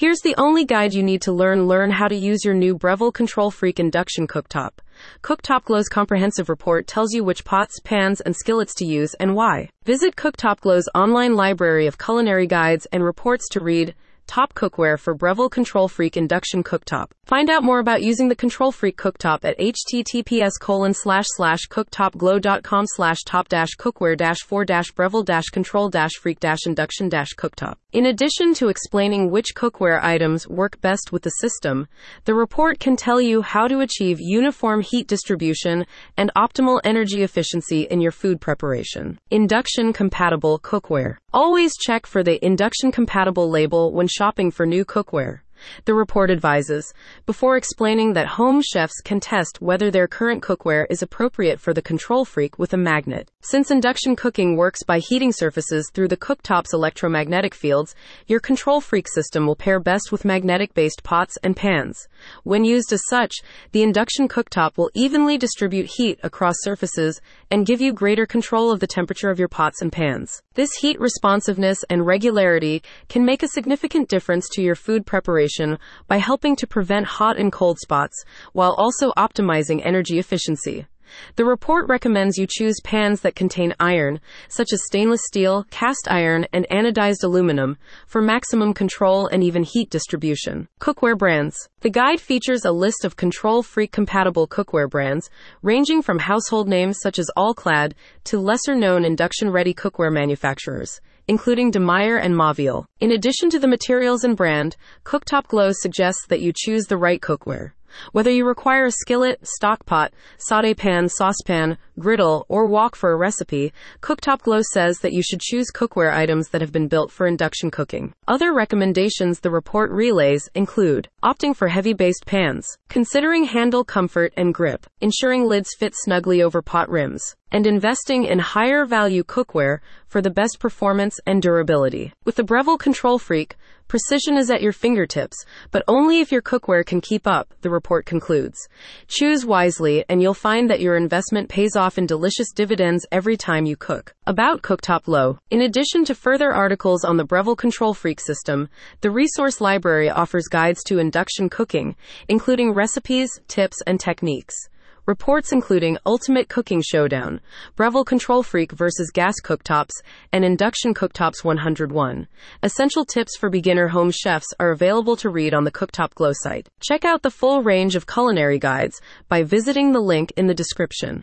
Here's the only guide you need to learn learn how to use your new Breville Control Freak induction cooktop. Cooktop Glow's comprehensive report tells you which pots, pans, and skillets to use and why. Visit Cooktop Glow's online library of culinary guides and reports to read top cookware for Breville Control Freak induction cooktop. Find out more about using the Control Freak cooktop at https colon slash slash cooktopglow.com slash top dash cookware dash for dash Breville dash control dash freak dash induction dash cooktop. In addition to explaining which cookware items work best with the system, the report can tell you how to achieve uniform heat distribution and optimal energy efficiency in your food preparation. Induction compatible cookware. Always check for the induction compatible label when shopping for new cookware. The report advises, before explaining that home chefs can test whether their current cookware is appropriate for the control freak with a magnet. Since induction cooking works by heating surfaces through the cooktop's electromagnetic fields, your control freak system will pair best with magnetic based pots and pans. When used as such, the induction cooktop will evenly distribute heat across surfaces and give you greater control of the temperature of your pots and pans. This heat responsiveness and regularity can make a significant difference to your food preparation by helping to prevent hot and cold spots while also optimizing energy efficiency. The report recommends you choose pans that contain iron, such as stainless steel, cast iron, and anodized aluminum, for maximum control and even heat distribution. Cookware brands. The guide features a list of control freak compatible cookware brands, ranging from household names such as All-Clad to lesser known induction ready cookware manufacturers including Demeyere and Mauviel. In addition to the materials and brand, Cooktop Glow suggests that you choose the right cookware. Whether you require a skillet, stock pot, saute pan, saucepan, griddle, or wok for a recipe, Cooktop Glow says that you should choose cookware items that have been built for induction cooking. Other recommendations the report relays include opting for heavy based pans, considering handle comfort and grip, ensuring lids fit snugly over pot rims, and investing in higher value cookware for the best performance and durability. With the Breville Control Freak, precision is at your fingertips, but only if your cookware can keep up, the report concludes. Choose wisely, and you'll find that your investment pays off in delicious dividends every time you cook. About Cooktop Glow. In addition to further articles on the Breville Control Freak system, the resource library offers guides to induction cooking, including recipes, tips, and techniques. Reports including Ultimate Cooking Showdown, Breville Control Freak versus Gas Cooktops, and Induction Cooktops 101. Essential tips for beginner home chefs are available to read on the Cooktop Glow site. Check out the full range of culinary guides by visiting the link in the description.